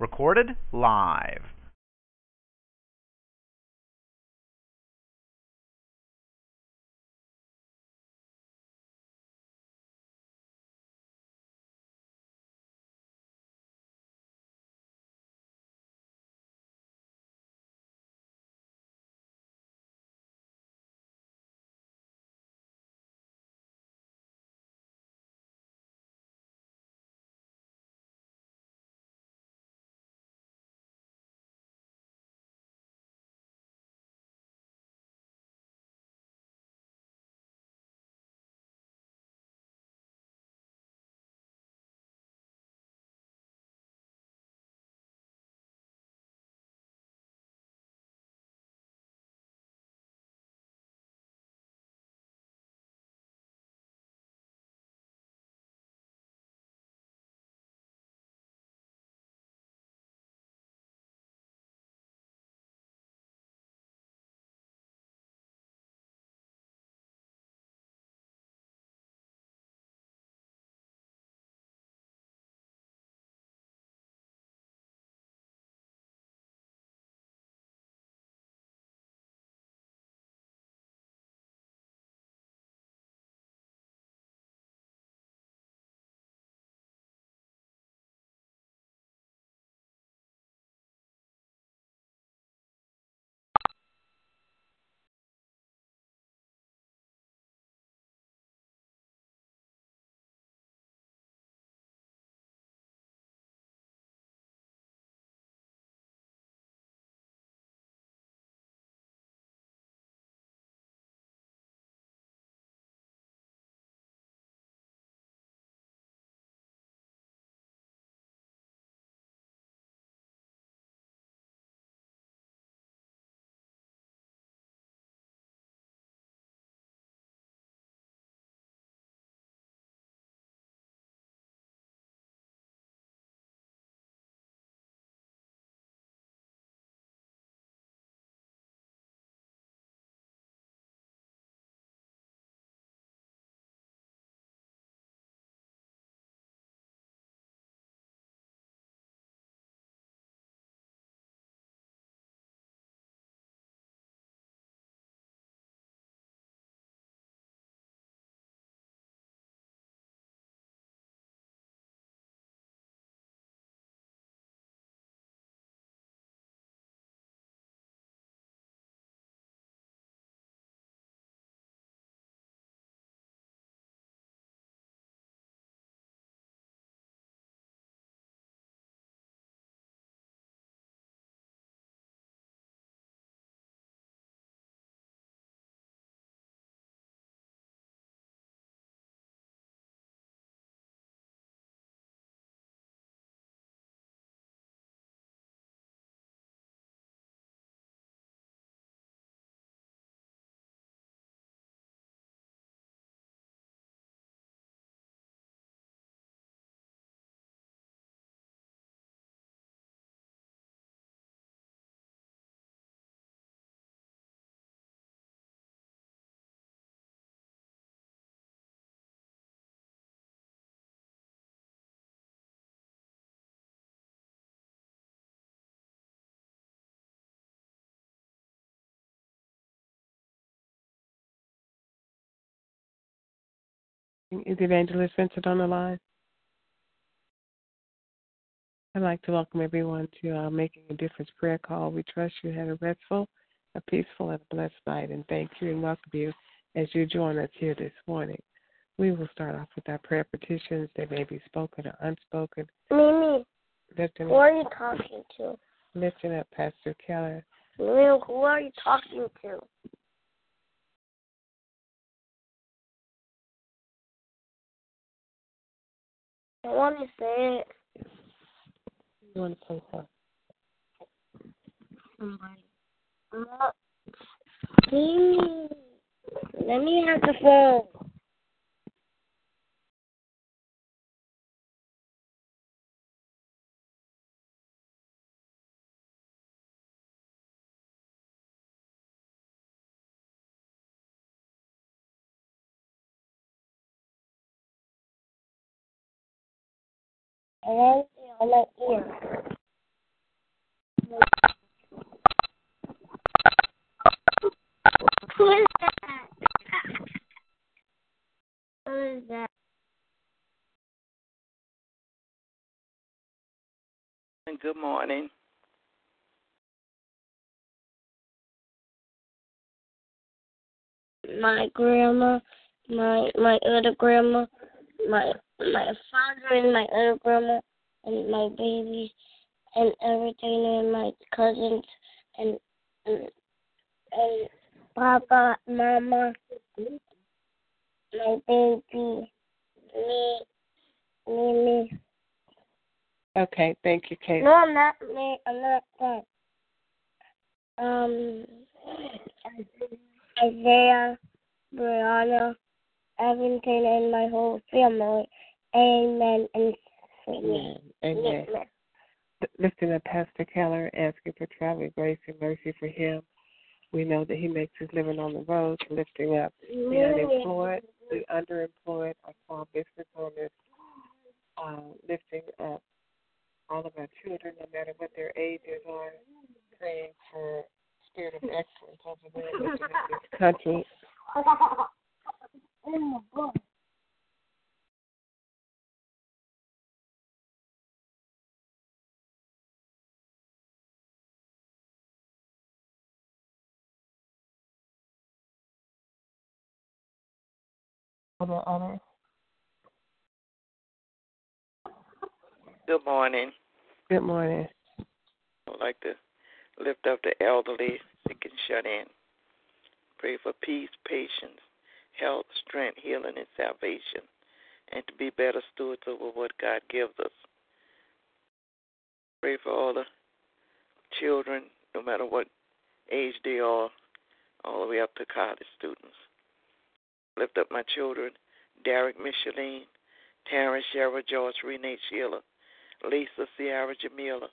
Recorded live. Is Evangelist Vincent on the line? I'd like to welcome everyone to uh, Making a Difference prayer call. We trust you had a restful, a peaceful, and a blessed night, and thank you and welcome you as you join us here this morning. We will start off with our prayer petitions. They may be spoken or unspoken. Mimi, Lifting who up, are you talking to? lifting up Pastor Keller. Mimi, who are you talking to? I want to say it. You want to say something? Somebody. Uh, let me have the phone. Who is that? Who is that? And good morning. My grandma, my my other grandma, my my father and my other grandma, and my baby, and everything, and my cousins, and and, and Papa, Mama, my baby, me, me, me. Okay, thank you, Kate. No, I'm not me. I'm not that. Um, Isaiah, Brianna, Evanton, and my whole family. Amen. And Amen. Amen. Lifting up Pastor Keller, asking for traveling grace and mercy for him. We know that he makes his living on the road, lifting up the unemployed, the underemployed, our small business owners, uh, lifting up all of our children, no matter what their ages are, praying for spirit of excellence over there lifting up this country. Other, other. Good morning. Good morning. I'd like to lift up the elderly, sick and shut in. Pray for peace, patience, health, strength, healing, and salvation, and to be better stewards over what God gives us. Pray for all the children, no matter what age they are, all the way up to college students. Lift up my children, Derek, Micheline, Terrence, Shara, George, Renee, Sheila, Lisa, Sierra, Jamila,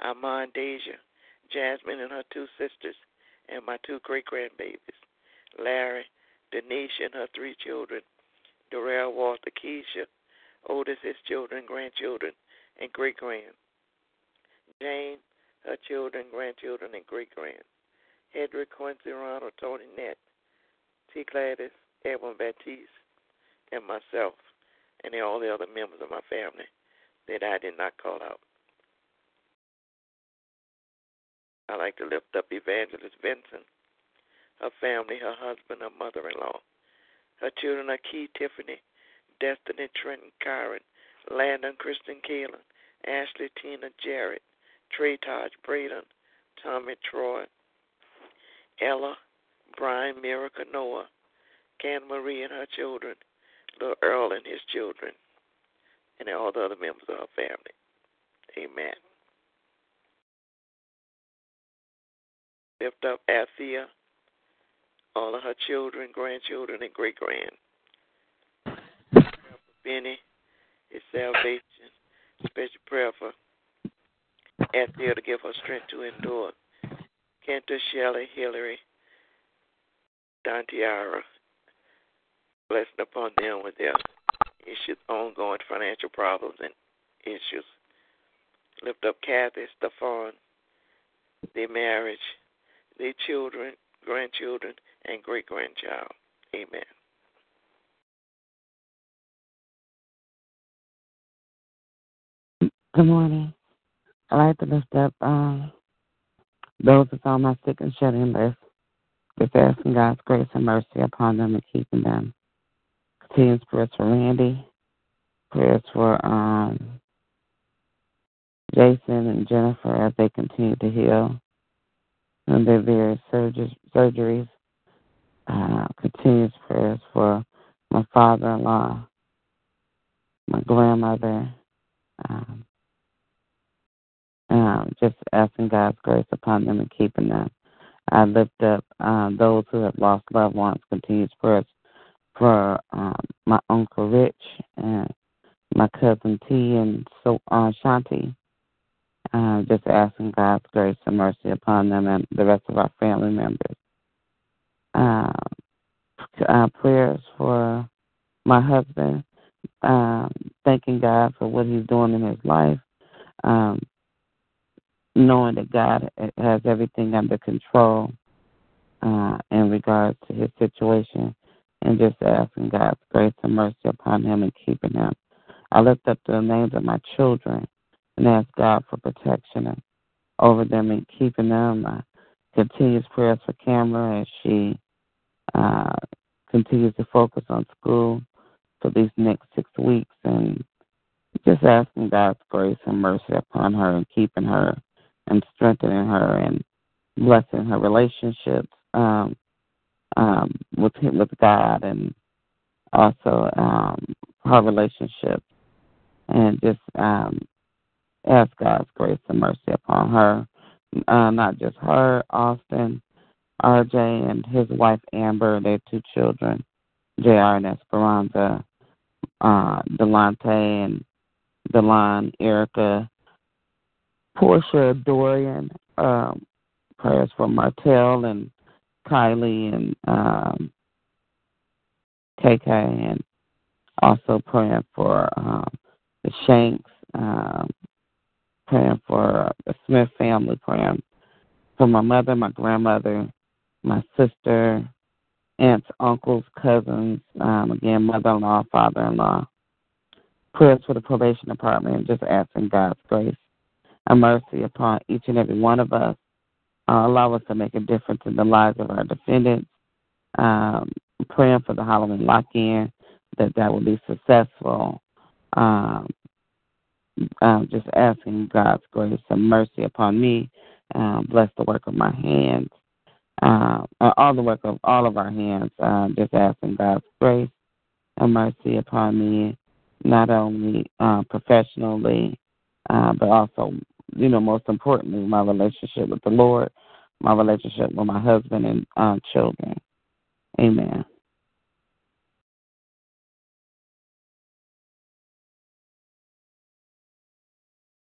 Armand, Deja, Jasmine and her two sisters, and my two great grandbabies, Larry, Denisha and her three children, Darrell, Walter, Keisha, Otis, his children, grandchildren, and great grand. Jane, her children, grandchildren, and great grand. Hedrick, Quincy, Ronald, Tony, Nett, T. Gladys, Edwin Baptiste, and myself, and all the other members of my family that I did not call out. I like to lift up Evangelist Vincent, her family, her husband, her mother in law. Her children are Key, Tiffany, Destiny, Trenton, Kyron, Landon, Kristen, Kaylin, Ashley, Tina, Jared, Trey, Taj, Braden, Tommy, Troy, Ella, Brian, Miracle, Noah, Can Marie and her children, little Earl and his children, and all the other members of her family. Amen. Lift up Althea, all of her children, grandchildren, and great grand. Prayer for Benny, his salvation. Special prayer for Althea to give her strength to endure. Kenta, Shelley, Hillary, Dantiara, blessing upon them with their issues, ongoing financial problems and issues. Lift up Kathy, Stefan, their marriage, their children, grandchildren, and great grandchild. Amen. Good morning. I'd like to lift up um, those that's on my sick and shut in list. Just asking God's grace and mercy upon them and keeping them. Continuous prayers for Randy. Prayers for um, Jason and Jennifer as they continue to heal from their various surger- surgeries. Uh, continuous prayers for my father in law, my grandmother, Um, um, just asking God's grace upon them and keeping them. I lift up um, those who have lost loved ones, continuous prayers for um, my Uncle Rich and my cousin T and so uh, Shanti. Uh, just asking God's grace and mercy upon them and the rest of our family members. Uh, uh, prayers for my husband, um, thanking God for what he's doing in his life, um, knowing that God has everything under control uh, in regards to his situation, and just asking God's grace and mercy upon him and keeping him. I lift up the names of my children and ask God for protection over them and keeping them. Uh, continuous prayers for Camera as she uh, continues to focus on school for these next six weeks and just asking God's grace and mercy upon her and keeping her and strengthening her and blessing her relationships um, um, with him, with God and also um, her relationship. And just um, ask God's grace and mercy upon her, uh, not just her, Austin, RJ, and his wife Amber, their two children, JR and Esperanza, uh, Delante and Delon, Erica, Portia, Dorian, um, prayers for Martell and Kylie and um, KK, and also praying for um, the Shanks, um, praying for the Smith family, praying for my mother, my grandmother, my sister, aunts, uncles, cousins, um, again, mother in law, father in law. Prayers for the probation department and just asking God's grace and mercy upon each and every one of us. Uh, allow us to make a difference in the lives of our defendants. Um, praying for the Halloween lock in, that that will be successful. Um, um, just asking God's grace and mercy upon me. Um, bless the work of my hands uh, all the work of all of our hands, uh, just asking God's grace and mercy upon me, not only uh, professionally, uh, but also, you know, most importantly, my relationship with the Lord, my relationship with my husband and uh, children. Amen.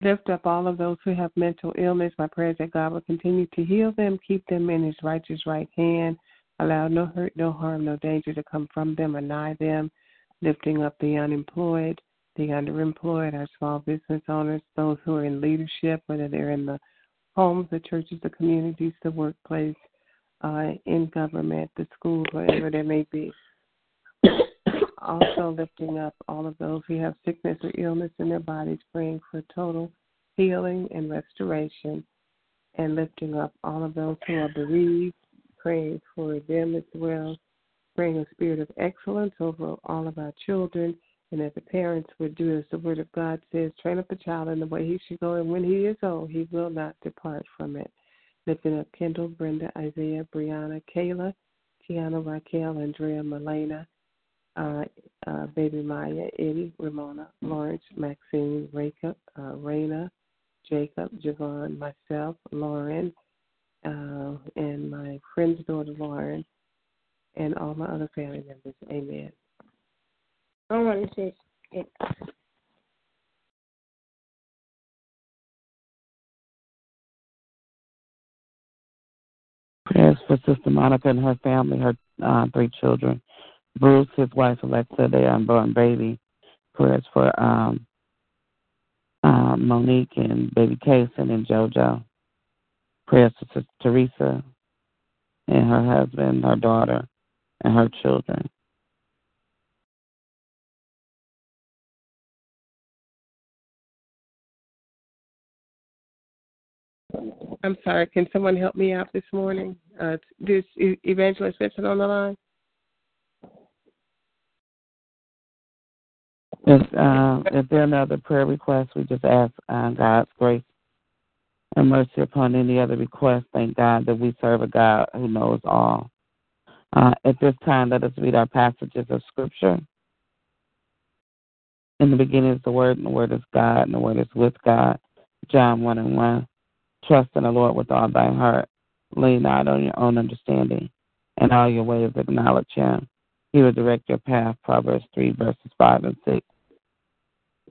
Lift up all of those who have mental illness. My prayers that God will continue to heal them, keep them in His righteous right hand, allow no hurt, no harm, no danger to come from them or nigh them. Lifting up the unemployed, the underemployed, our small business owners, those who are in leadership, whether they're in the homes, the churches, the communities, the workplace, uh, in government, the schools, wherever there may be. Also lifting up all of those who have sickness or illness in their bodies, praying for total healing and restoration, and lifting up all of those who are bereaved, praying for them as well, praying a spirit of excellence over all of our children, and that the parents would do as the Word of God says, train up a child in the way he should go, and when he is old, he will not depart from it. Lifting up Kendall, Brenda, Isaiah, Brianna, Kayla, Tiana, Raquel, Andrea, Melena, uh, uh, Baby Maya, Eddie, Ramona, Lawrence, Maxine, Raka, uh, Raina, Jacob, Javon, myself, Lauren, uh, and my friend's daughter, Lauren, and all my other family members. Amen. I want to say it. Prayers for Sister Monica and her family, her uh, three children. Bruce, his wife Alexa, their unborn baby. Prayers for um, uh, Monique and baby Kason and JoJo. Prayers for Sister Teresa and her husband, her daughter, and her children. I'm sorry. Can someone help me out this morning? Uh, this Evangelist Vincent on the line. If, uh, if there are no other prayer requests, we just ask uh, God's grace and mercy upon any other requests. Thank God that we serve a God who knows all. Uh, at this time, let us read our passages of Scripture. In the beginning is the Word, and the Word is God, and the Word is with God. John 1 and 1. Trust in the Lord with all thy heart. Lean not on your own understanding. In all your ways acknowledge him. He will direct your path. Proverbs 3, verses 5 and 6.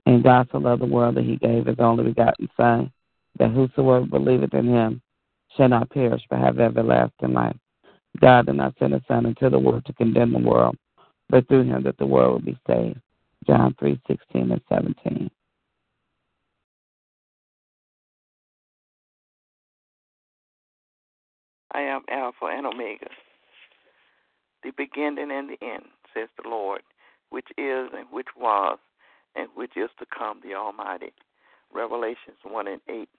And God so loved the world that he gave his only begotten Son, that whosoever believeth in him shall not perish but have everlasting life. God did not send his Son into the world to condemn the world, but through him that the world will be saved. John 3, 16 and 17. I am Alpha and Omega, the beginning and the end, says the Lord, which is and which was and which is to come, the Almighty. Revelations 1 and 8.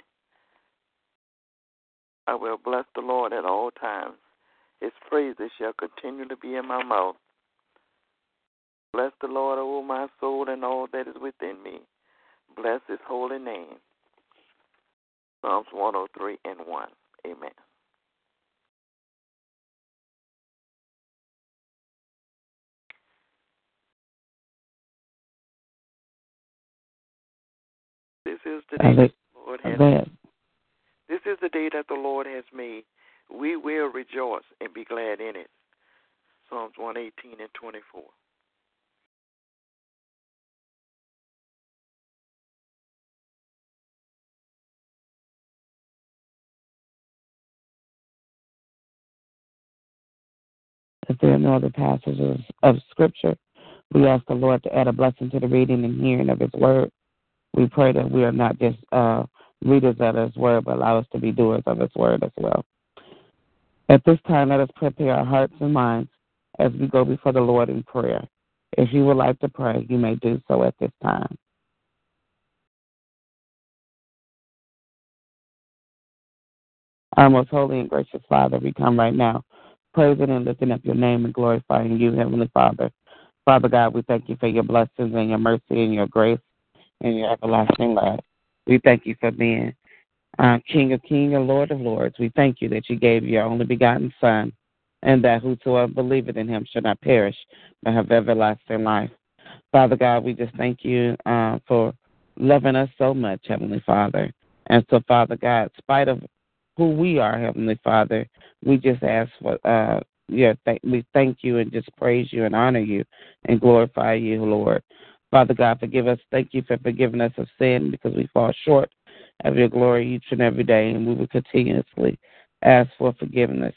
I will bless the Lord at all times. His praises shall continue to be in my mouth. Bless the Lord, O my soul, and all that is within me. Bless his holy name. Psalms 103 and 1. Amen. This is the day that the Lord has made. This is the day that the Lord has made. We will rejoice and be glad in it. Psalms 118 and 24. If there are no other passages of Scripture, we ask the Lord to add a blessing to the reading and hearing of His Word. We pray that we are not just uh, readers of His Word, but allow us to be doers of His Word as well. At this time, let us prepare our hearts and minds as we go before the Lord in prayer. If you would like to pray, you may do so at this time. Our most holy and gracious Father, we come right now praising and lifting up your name and glorifying you, Heavenly Father. Father God, we thank you for your blessings and your mercy and your grace and your everlasting love. We thank you for being uh, King of kings and Lord of lords. We thank you that you gave your only begotten Son, and that whosoever believeth in him shall not perish, but have everlasting life. Father God, we just thank you uh, for loving us so much, Heavenly Father. And so, Father God, spite of who we are, Heavenly Father, we just ask for uh yeah, th- we thank you and just praise you and honor you and glorify you, Lord. Father God, forgive us. Thank you for forgiving us of sin because we fall short of your glory each and every day, and we will continuously ask for forgiveness.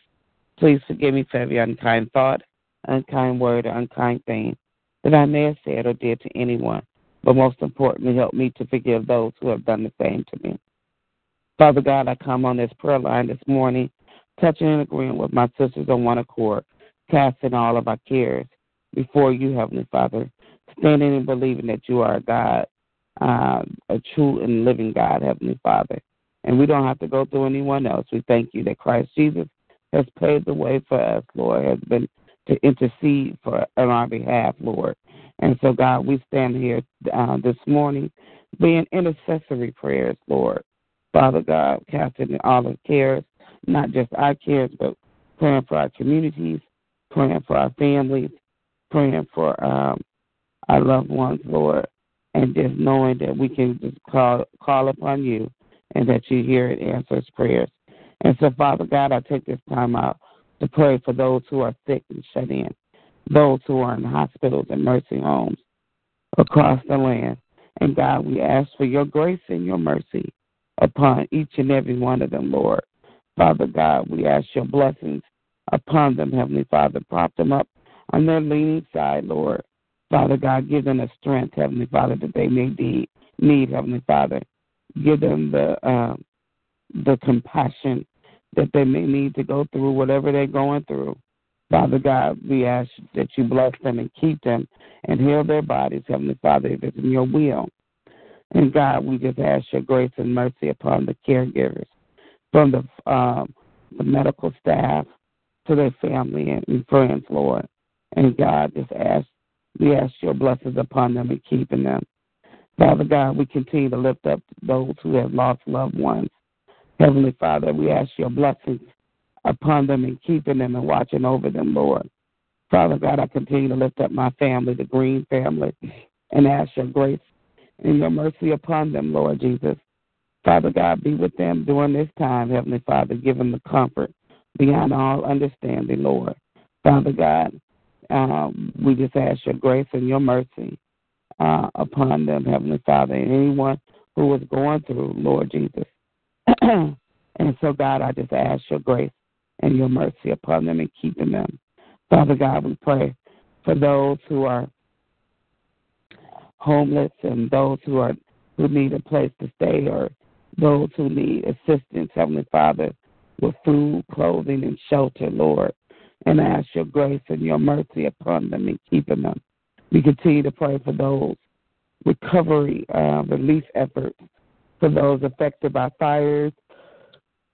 Please forgive me for every unkind thought, unkind word, or unkind thing that I may have said or did to anyone. But most importantly, help me to forgive those who have done the same to me. Father God, I come on this prayer line this morning touching and agreeing with my sisters on one accord, casting all of our cares before you, Heavenly Father, standing and believing that you are a God, uh, a true and living God, Heavenly Father. And we don't have to go through anyone else. We thank you that Christ Jesus has paved the way for us, Lord, has been to intercede for on our behalf, Lord. And so, God, we stand here uh, this morning being intercessory prayers, Lord. Father God, casting all the cares not just our cares, but praying for our communities, praying for our families, praying for um, our loved ones, Lord, and just knowing that we can just call call upon you and that you hear and answers prayers. And so, Father God, I take this time out to pray for those who are sick and shut in, those who are in hospitals and nursing homes across the land. And God, we ask for your grace and your mercy upon each and every one of them, Lord. Father God, we ask your blessings upon them, Heavenly Father. Prop them up on their leaning side, Lord. Father God, give them the strength, Heavenly Father, that they may need, need Heavenly Father. Give them the uh, the compassion that they may need to go through whatever they're going through. Father God, we ask that you bless them and keep them and heal their bodies, Heavenly Father, if it's in your will. And God, we just ask your grace and mercy upon the caregivers from the, um, the medical staff to their family and, and friends, Lord. And God, just ask, we ask your blessings upon them and keeping them. Father God, we continue to lift up those who have lost loved ones. Heavenly Father, we ask your blessings upon them and keeping them and watching over them, Lord. Father God, I continue to lift up my family, the Green family, and ask your grace and your mercy upon them, Lord Jesus. Father God, be with them during this time, Heavenly Father. Give them the comfort beyond all understanding, Lord. Father God, um, we just ask your grace and your mercy uh, upon them, Heavenly Father, and anyone who is going through, Lord Jesus. and so, God, I just ask your grace and your mercy upon them and keeping them. Father God, we pray for those who are homeless and those who are who need a place to stay or those who need assistance, Heavenly Father, with food, clothing, and shelter, Lord. And ask your grace and your mercy upon them and keeping them. We continue to pray for those recovery uh, relief efforts for those affected by fires,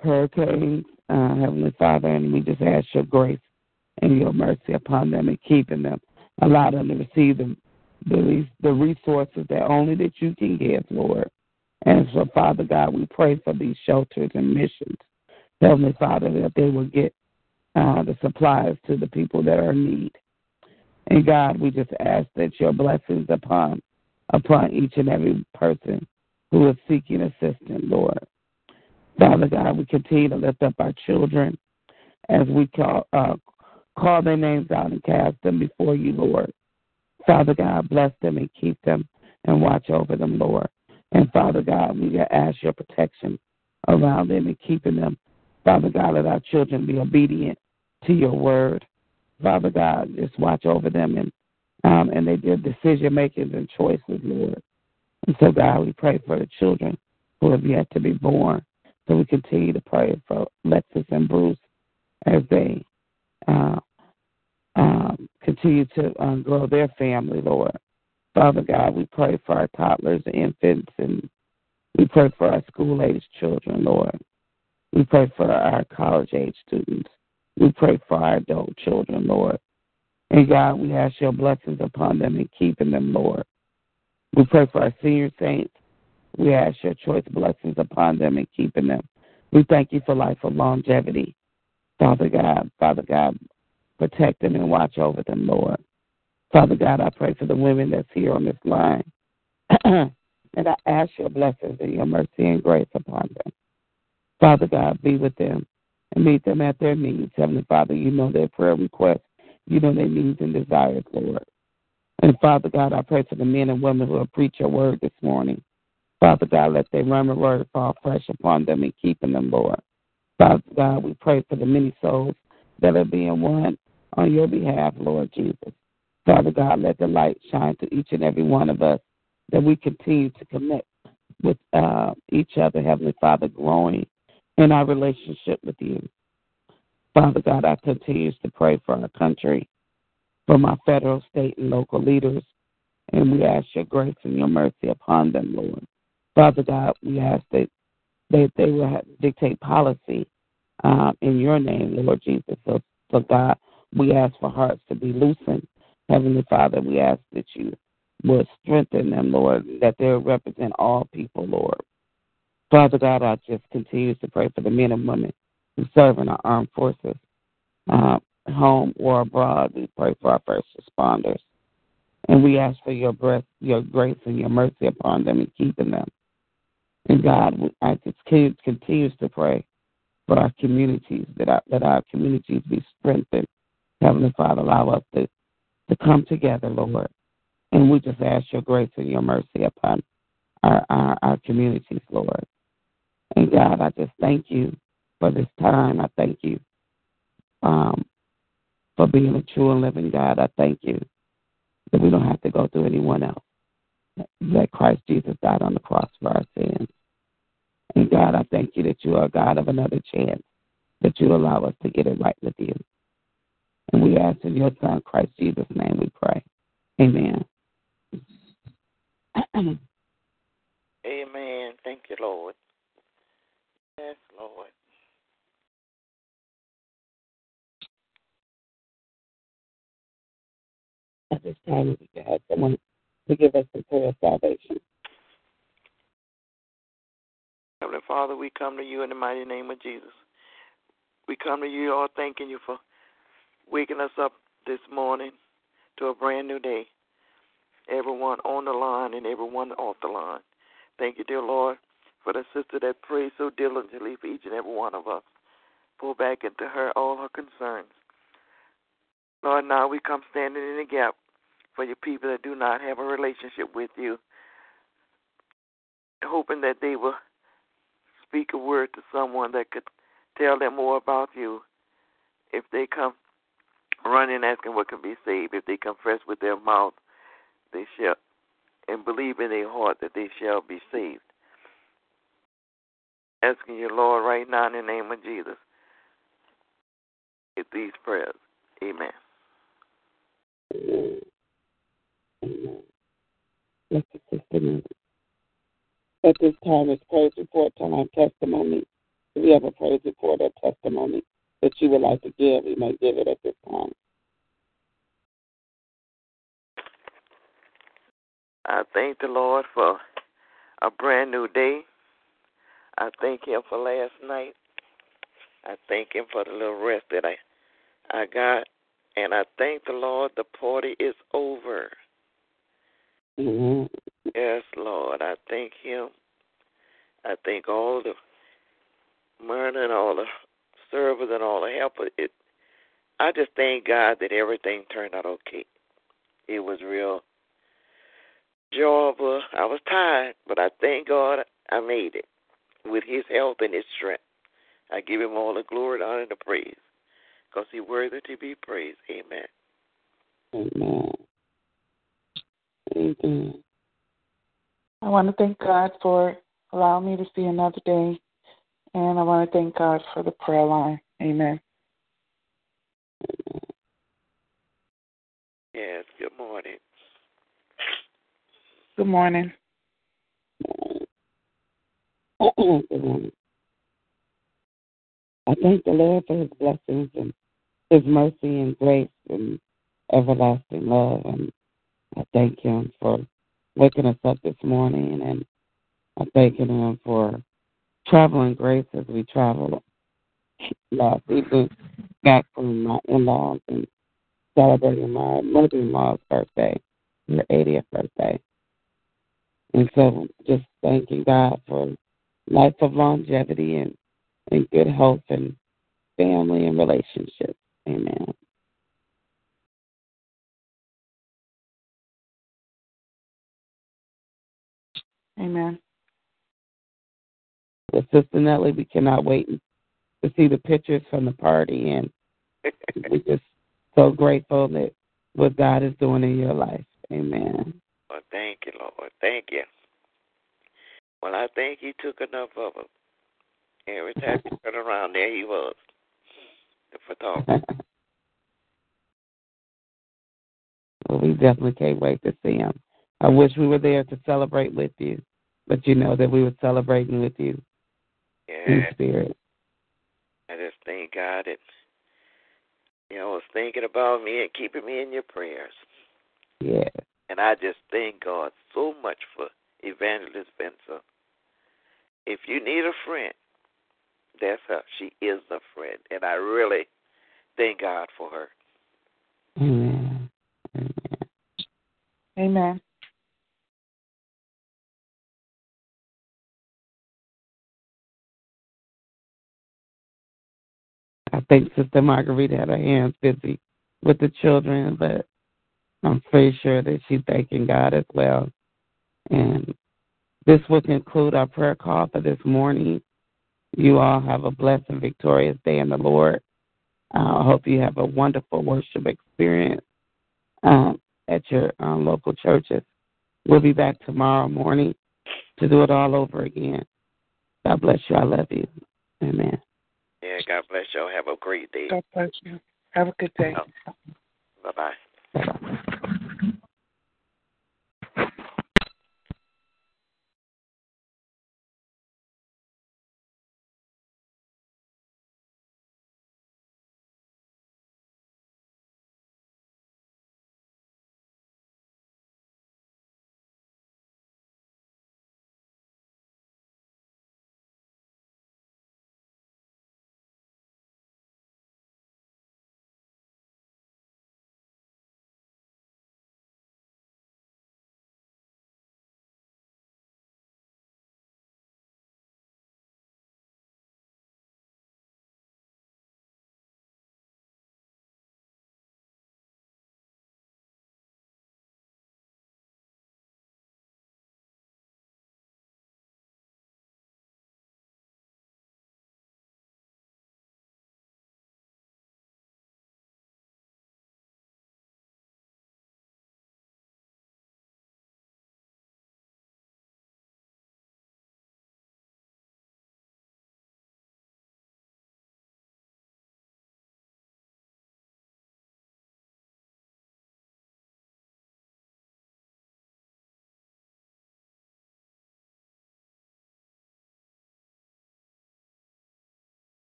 hurricanes, uh, Heavenly Father, and we just ask your grace and your mercy upon them and keeping them. Allow them to receive the, the, the resources that only that you can give, Lord. And so, Father God, we pray for these shelters and missions. Heavenly Father, that they will get uh, the supplies to the people that are in need. And God, we just ask that your blessings upon upon each and every person who is seeking assistance, Lord. Father God, we continue to lift up our children as we call uh, call their names out and cast them before you, Lord. Father God, bless them and keep them and watch over them, Lord. And Father God, we ask your protection around them and keeping them. Father God, let our children be obedient to your word. Father God, just watch over them and um, and they did decision making and choices, Lord. And so God, we pray for the children who have yet to be born. So we continue to pray for Lexus and Bruce as they uh, um, continue to um, grow their family, Lord. Father God, we pray for our toddlers and infants, and we pray for our school age children, Lord. We pray for our college age students. We pray for our adult children, Lord. And God, we ask your blessings upon them and keeping them, Lord. We pray for our senior saints. We ask your choice blessings upon them and keeping them. We thank you for life of longevity. Father God, Father God, protect them and watch over them, Lord. Father God, I pray for the women that's here on this line. and I ask your blessings and your mercy and grace upon them. Father God, be with them and meet them at their needs. Heavenly Father, you know their prayer requests. You know their needs and desires, Lord. And Father God, I pray for the men and women who have preach your word this morning. Father God, let their rhema word fall fresh upon them and keeping them, Lord. Father God, we pray for the many souls that are being won on your behalf, Lord Jesus. Father God, let the light shine to each and every one of us that we continue to connect with uh, each other, Heavenly Father, growing in our relationship with you. Father God, I continue to pray for our country, for my federal, state, and local leaders, and we ask your grace and your mercy upon them, Lord. Father God, we ask that they, they will dictate policy um, in your name, Lord Jesus. So, so, God, we ask for hearts to be loosened Heavenly Father, we ask that you will strengthen them, Lord, that they represent all people, Lord. Father God, I just continue to pray for the men and women who serve in our armed forces, uh, home or abroad. We pray for our first responders. And we ask for your breath, your grace and your mercy upon them and keeping them. And God, I just continues to pray for our communities, that our, that our communities be strengthened. Heavenly Father, allow us to to come together, Lord. And we just ask your grace and your mercy upon our, our, our communities, Lord. And God, I just thank you for this time. I thank you um, for being a true and living God. I thank you that we don't have to go through anyone else. That Christ Jesus died on the cross for our sins. And God, I thank you that you are God of another chance, that you allow us to get it right with you. And we ask in your Son, Christ Jesus' name, we pray. Amen. Amen. Thank you, Lord. Yes, Lord. At this time, we can have someone to give us the prayer of salvation. Heavenly Father, we come to you in the mighty name of Jesus. We come to you all thanking you for waking us up this morning to a brand new day. everyone on the line and everyone off the line. Thank you, dear Lord, for the sister that prays so diligently for each and every one of us. Pour back into her all her concerns. Lord, now we come standing in the gap for your people that do not have a relationship with you, hoping that they will speak a word to someone that could tell them more about you. If they come running asking what can be saved, if they confess with their mouth, they shall and believe in their heart that they shall be saved. Asking you, Lord, right now in the name of Jesus, with these prayers. Amen. Bless the sister At this time, it's praise report time, testimony. If you have a praise report or testimony that you would like to give, you may give it at this time. I thank the Lord for a brand new day. I thank Him for last night. I thank Him for the little rest that I I got, and I thank the Lord. The party is over. Mm-hmm. Yes, Lord. I thank Him. I thank all the murder and all the servers and all the helpers. It, I just thank God that everything turned out okay. It was real joyful. I was tired, but I thank God I made it with His health and His strength. I give Him all the glory, the honor, and the praise because He's worthy to be praised. Amen. Amen. Amen. I want to thank God for allowing me to see another day, and I want to thank God for the prayer line. Amen. Yes, good morning. Good morning. Good morning. I thank the Lord for his blessings and his mercy and grace and everlasting love. And I thank him for waking us up this morning. And I thank him for traveling grace as we travel last evening back from my in laws and celebrating my mother in law's birthday, her 80th birthday. And so just thanking God for life of longevity and, and good health and family and relationships. Amen. Amen. Well, Sister Nellie, we cannot wait to see the pictures from the party, and we're just so grateful that what God is doing in your life. Amen. Well, thank you, Lord. Thank you. Well, I think He took enough of them. Every time you turn around, there He was, the photographer. well, we definitely can't wait to see him. I wish we were there to celebrate with you, but you know that we were celebrating with you yeah. in spirit. I just thank God that you know was thinking about me and keeping me in your prayers. Yeah. And I just thank God so much for Evangelist Benson. If you need a friend, that's her. She is a friend, and I really thank God for her. Amen. Amen. Amen. I think Sister Margarita had her hands busy with the children, but I'm pretty sure that she's thanking God as well. And this will conclude our prayer call for this morning. You all have a blessed and victorious day in the Lord. Uh, I hope you have a wonderful worship experience um, at your um, local churches. We'll be back tomorrow morning to do it all over again. God bless you. I love you. Amen. Yeah, God bless y'all. Have a great day. God bless you. Have a good day. Bye bye.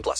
18 plus.